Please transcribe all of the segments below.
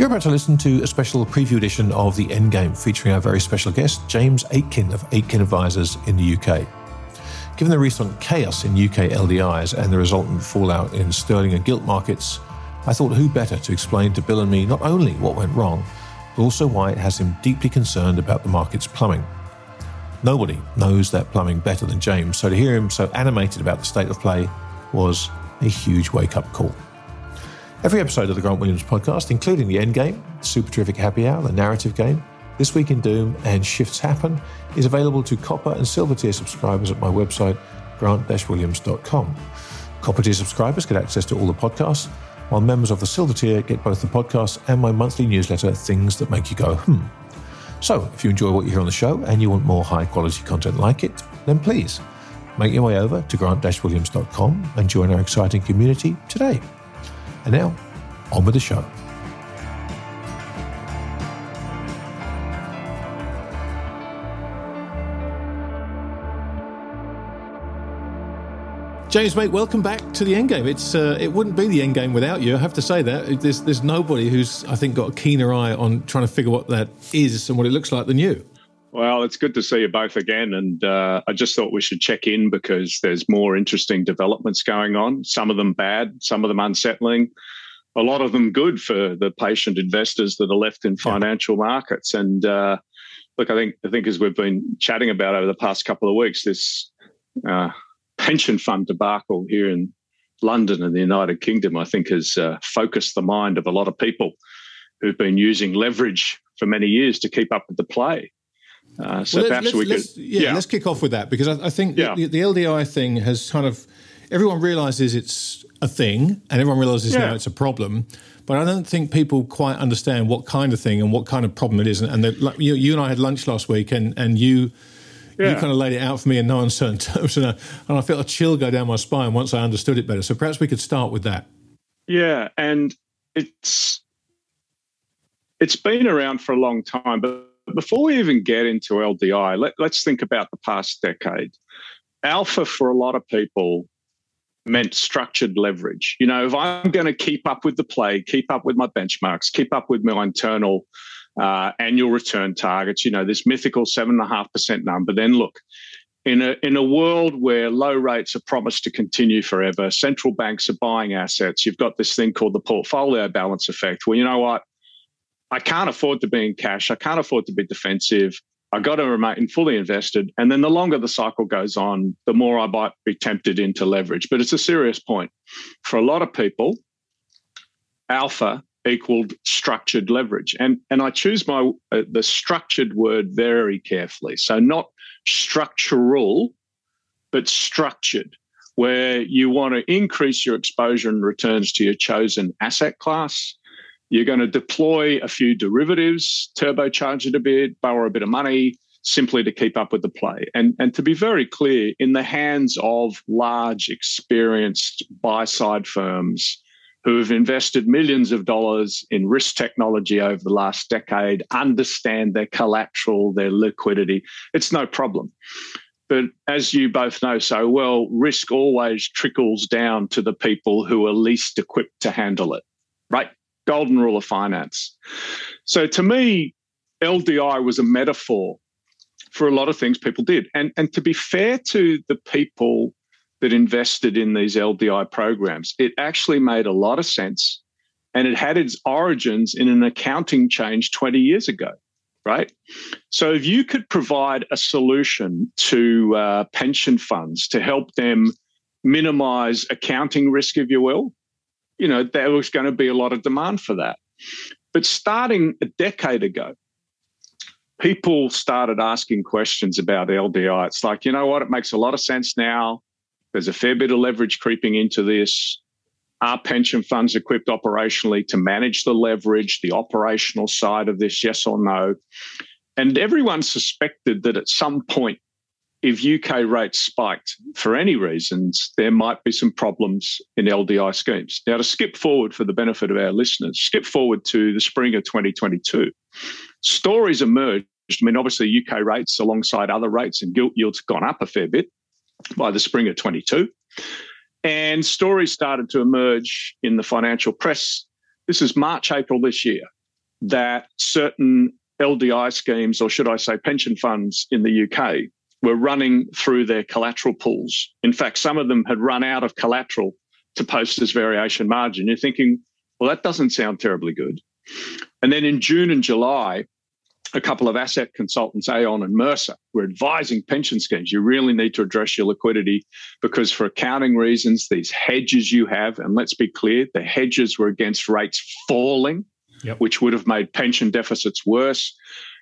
You're about to listen to a special preview edition of The Endgame featuring our very special guest, James Aitken of Aitken Advisors in the UK. Given the recent chaos in UK LDIs and the resultant fallout in sterling and gilt markets, I thought who better to explain to Bill and me not only what went wrong, but also why it has him deeply concerned about the market's plumbing. Nobody knows that plumbing better than James, so to hear him so animated about the state of play was a huge wake up call. Every episode of the Grant Williams podcast, including The Endgame, Super Terrific Happy Hour, The Narrative Game, This Week in Doom, and Shifts Happen, is available to copper and silver tier subscribers at my website, grant-williams.com. Copper tier subscribers get access to all the podcasts, while members of the silver tier get both the podcast and my monthly newsletter, Things That Make You Go, hmm. So, if you enjoy what you hear on the show and you want more high quality content like it, then please make your way over to grant-williams.com and join our exciting community today. And now, on with the show. James, mate, welcome back to the Endgame. It's uh, it wouldn't be the Endgame without you. I have to say that there's there's nobody who's I think got a keener eye on trying to figure what that is and what it looks like than you. Well, it's good to see you both again. And uh, I just thought we should check in because there's more interesting developments going on. Some of them bad, some of them unsettling, a lot of them good for the patient investors that are left in financial yeah. markets. And uh, look, I think I think as we've been chatting about over the past couple of weeks, this uh, pension fund debacle here in London and the United Kingdom, I think, has uh, focused the mind of a lot of people who've been using leverage for many years to keep up with the play. Uh, so well, perhaps let's, we could, yeah, yeah, let's kick off with that because I, I think yeah. the, the, LDI thing has kind of everyone realizes it's a thing and everyone realizes yeah. now it's a problem. But I don't think people quite understand what kind of thing and what kind of problem it is. And, and the, you, you, and I had lunch last week, and and you. You kind of laid it out for me in no uncertain terms, and I, and I felt a chill go down my spine once I understood it better. So perhaps we could start with that. Yeah, and it's it's been around for a long time, but before we even get into LDI, let, let's think about the past decade. Alpha for a lot of people meant structured leverage. You know, if I'm going to keep up with the play, keep up with my benchmarks, keep up with my internal uh, annual return targets, you know, this mythical 7.5% number, then look, in a, in a world where low rates are promised to continue forever, central banks are buying assets, you've got this thing called the portfolio balance effect, where you know what? I can't afford to be in cash. I can't afford to be defensive. I got to remain fully invested. And then the longer the cycle goes on, the more I might be tempted into leverage. But it's a serious point. For a lot of people, alpha equaled structured leverage. And, and I choose my uh, the structured word very carefully. So not structural, but structured, where you want to increase your exposure and returns to your chosen asset class you're going to deploy a few derivatives, turbocharge it a bit, borrow a bit of money, simply to keep up with the play. And, and to be very clear, in the hands of large, experienced buy side firms who have invested millions of dollars in risk technology over the last decade, understand their collateral, their liquidity, it's no problem. But as you both know so well, risk always trickles down to the people who are least equipped to handle it, right? Golden rule of finance. So to me, LDI was a metaphor for a lot of things people did. And, and to be fair to the people that invested in these LDI programs, it actually made a lot of sense. And it had its origins in an accounting change 20 years ago, right? So if you could provide a solution to uh, pension funds to help them minimize accounting risk, if you will, you know, there was going to be a lot of demand for that. But starting a decade ago, people started asking questions about LDI. It's like, you know what, it makes a lot of sense now. There's a fair bit of leverage creeping into this. Are pension funds equipped operationally to manage the leverage, the operational side of this, yes or no? And everyone suspected that at some point, if UK rates spiked for any reasons, there might be some problems in LDI schemes. Now, to skip forward for the benefit of our listeners, skip forward to the spring of 2022. Stories emerged. I mean, obviously, UK rates alongside other rates and gilt yields gone up a fair bit by the spring of 22. And stories started to emerge in the financial press. This is March, April this year, that certain LDI schemes, or should I say pension funds in the UK, were running through their collateral pools. In fact, some of them had run out of collateral to post as variation margin. You're thinking, well, that doesn't sound terribly good. And then in June and July, a couple of asset consultants, Aon and Mercer, were advising pension schemes. You really need to address your liquidity because, for accounting reasons, these hedges you have, and let's be clear, the hedges were against rates falling, yep. which would have made pension deficits worse.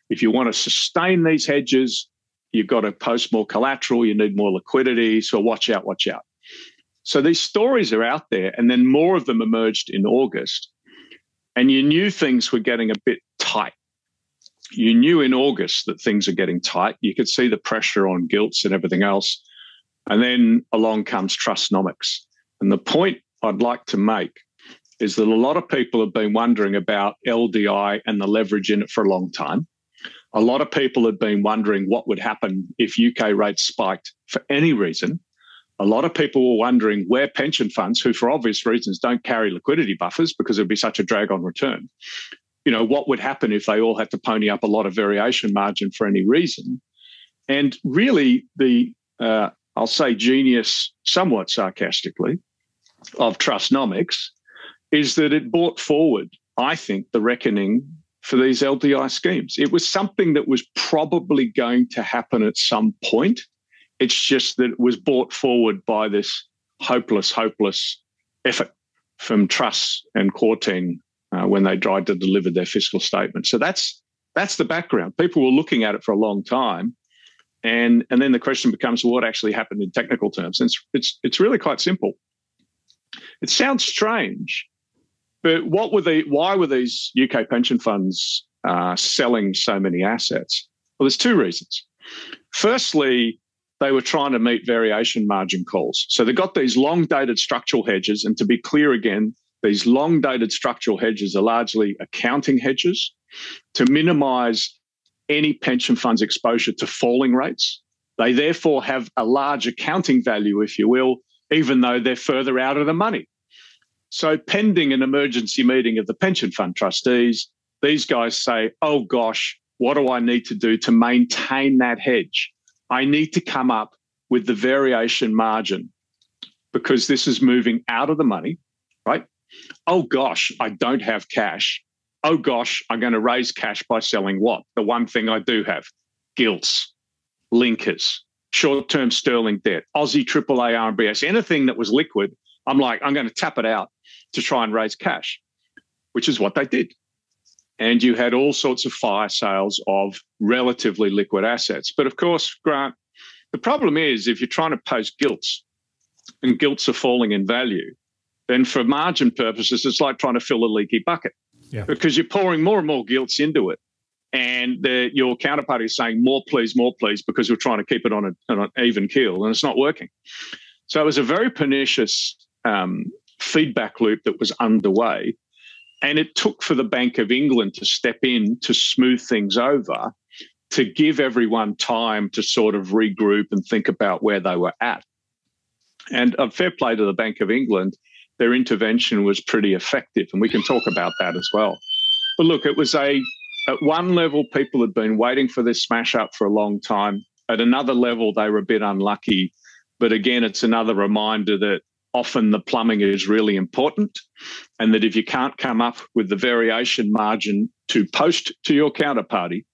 If you want to sustain these hedges, you've got to post more collateral, you need more liquidity. So, watch out, watch out. So, these stories are out there, and then more of them emerged in August. And you knew things were getting a bit tight you knew in August that things are getting tight. You could see the pressure on gilts and everything else. And then along comes Trussonomics. And the point I'd like to make is that a lot of people have been wondering about LDI and the leverage in it for a long time. A lot of people had been wondering what would happen if UK rates spiked for any reason. A lot of people were wondering where pension funds, who for obvious reasons don't carry liquidity buffers because it would be such a drag on return, you know, what would happen if they all had to pony up a lot of variation margin for any reason? And really, the uh, I'll say genius, somewhat sarcastically, of Trussonomics is that it brought forward, I think, the reckoning for these LDI schemes. It was something that was probably going to happen at some point. It's just that it was brought forward by this hopeless, hopeless effort from Truss and Kwarteng uh, when they tried to deliver their fiscal statement. So that's that's the background. People were looking at it for a long time, and and then the question becomes, what actually happened in technical terms? And it's it's it's really quite simple. It sounds strange, but what were the why were these UK pension funds uh, selling so many assets? Well, there's two reasons. Firstly, they were trying to meet variation margin calls. So they got these long dated structural hedges. And to be clear again, these long dated structural hedges are largely accounting hedges to minimize any pension fund's exposure to falling rates. They therefore have a large accounting value, if you will, even though they're further out of the money. So, pending an emergency meeting of the pension fund trustees, these guys say, oh gosh, what do I need to do to maintain that hedge? I need to come up with the variation margin because this is moving out of the money, right? oh gosh, I don't have cash. Oh gosh, I'm going to raise cash by selling what? The one thing I do have gilts, linkers, short term sterling debt, Aussie AAA RMBS, anything that was liquid. I'm like, I'm going to tap it out to try and raise cash, which is what they did. And you had all sorts of fire sales of relatively liquid assets. But of course, Grant, the problem is if you're trying to post gilts and gilts are falling in value, then for margin purposes, it's like trying to fill a leaky bucket yeah. because you're pouring more and more gilts into it. And the, your counterparty is saying, more please, more please, because we're trying to keep it on, a, on an even keel and it's not working. So it was a very pernicious um, feedback loop that was underway. And it took for the Bank of England to step in to smooth things over, to give everyone time to sort of regroup and think about where they were at. And a fair play to the Bank of England, their intervention was pretty effective. And we can talk about that as well. But look, it was a, at one level, people had been waiting for this smash up for a long time. At another level, they were a bit unlucky. But again, it's another reminder that often the plumbing is really important. And that if you can't come up with the variation margin to post to your counterparty,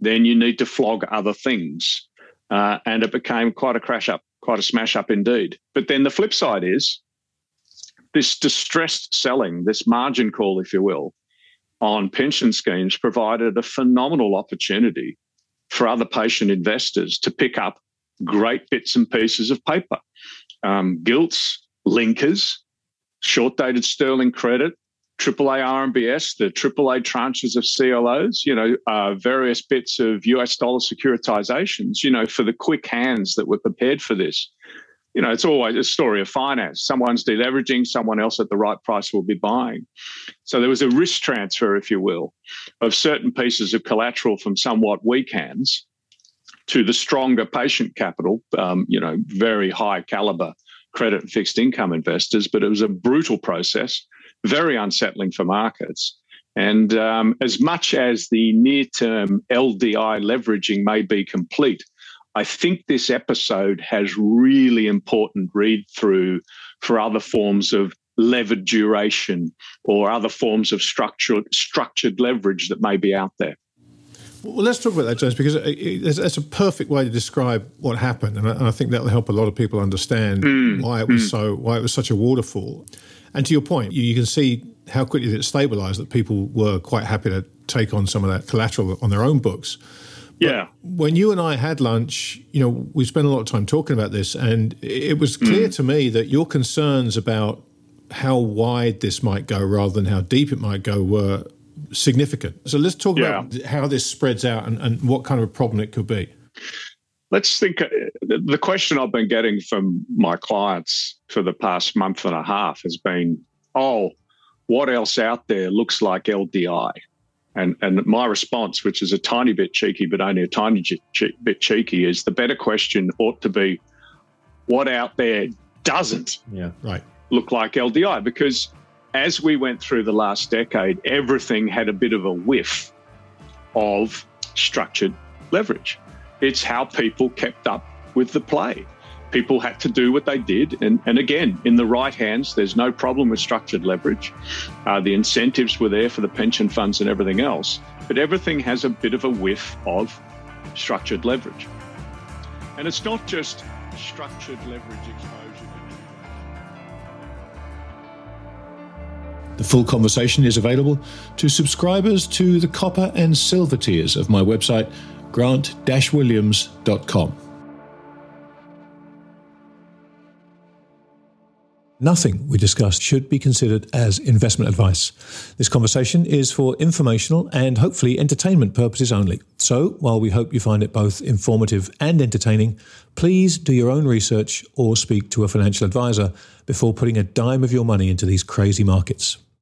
then you need to flog other things. Uh, and it became quite a crash up, quite a smash up indeed. But then the flip side is this distressed selling, this margin call, if you will, on pension schemes provided a phenomenal opportunity for other patient investors to pick up great bits and pieces of paper. Um, gilts, linkers, short dated sterling credit, AAA RMBS, the AAA tranches of CLOs, you know, uh, various bits of US dollar securitizations, you know, for the quick hands that were prepared for this. You know, it's always a story of finance. Someone's deleveraging, someone else at the right price will be buying. So there was a risk transfer, if you will, of certain pieces of collateral from somewhat weak hands to the stronger patient capital, um, you know, very high caliber credit and fixed income investors. But it was a brutal process very unsettling for markets. And um, as much as the near term LDI leveraging may be complete, I think this episode has really important read through for other forms of levered duration or other forms of structured structured leverage that may be out there. Well, let's talk about that, James, because that's a perfect way to describe what happened, and I think that will help a lot of people understand mm. why it was mm. so why it was such a waterfall. And to your point, you, you can see how quickly it stabilized that people were quite happy to take on some of that collateral on their own books. But yeah. When you and I had lunch, you know, we spent a lot of time talking about this, and it was clear mm. to me that your concerns about how wide this might go rather than how deep it might go were significant. So let's talk yeah. about how this spreads out and, and what kind of a problem it could be let's think uh, the question I've been getting from my clients for the past month and a half has been, oh, what else out there looks like LDI? And, and my response, which is a tiny bit cheeky, but only a tiny bit cheeky, is the better question ought to be what out there doesn't yeah, right. look like LDI? Because as we went through the last decade, everything had a bit of a whiff of structured leverage. It's how people kept up with the play. People had to do what they did. And, and again, in the right hands, there's no problem with structured leverage. Uh, the incentives were there for the pension funds and everything else. But everything has a bit of a whiff of structured leverage. And it's not just structured leverage exposure. The full conversation is available to subscribers to the copper and silver tiers of my website grant-williams.com. Nothing we discussed should be considered as investment advice. This conversation is for informational and hopefully entertainment purposes only. So, while we hope you find it both informative and entertaining, please do your own research or speak to a financial advisor before putting a dime of your money into these crazy markets.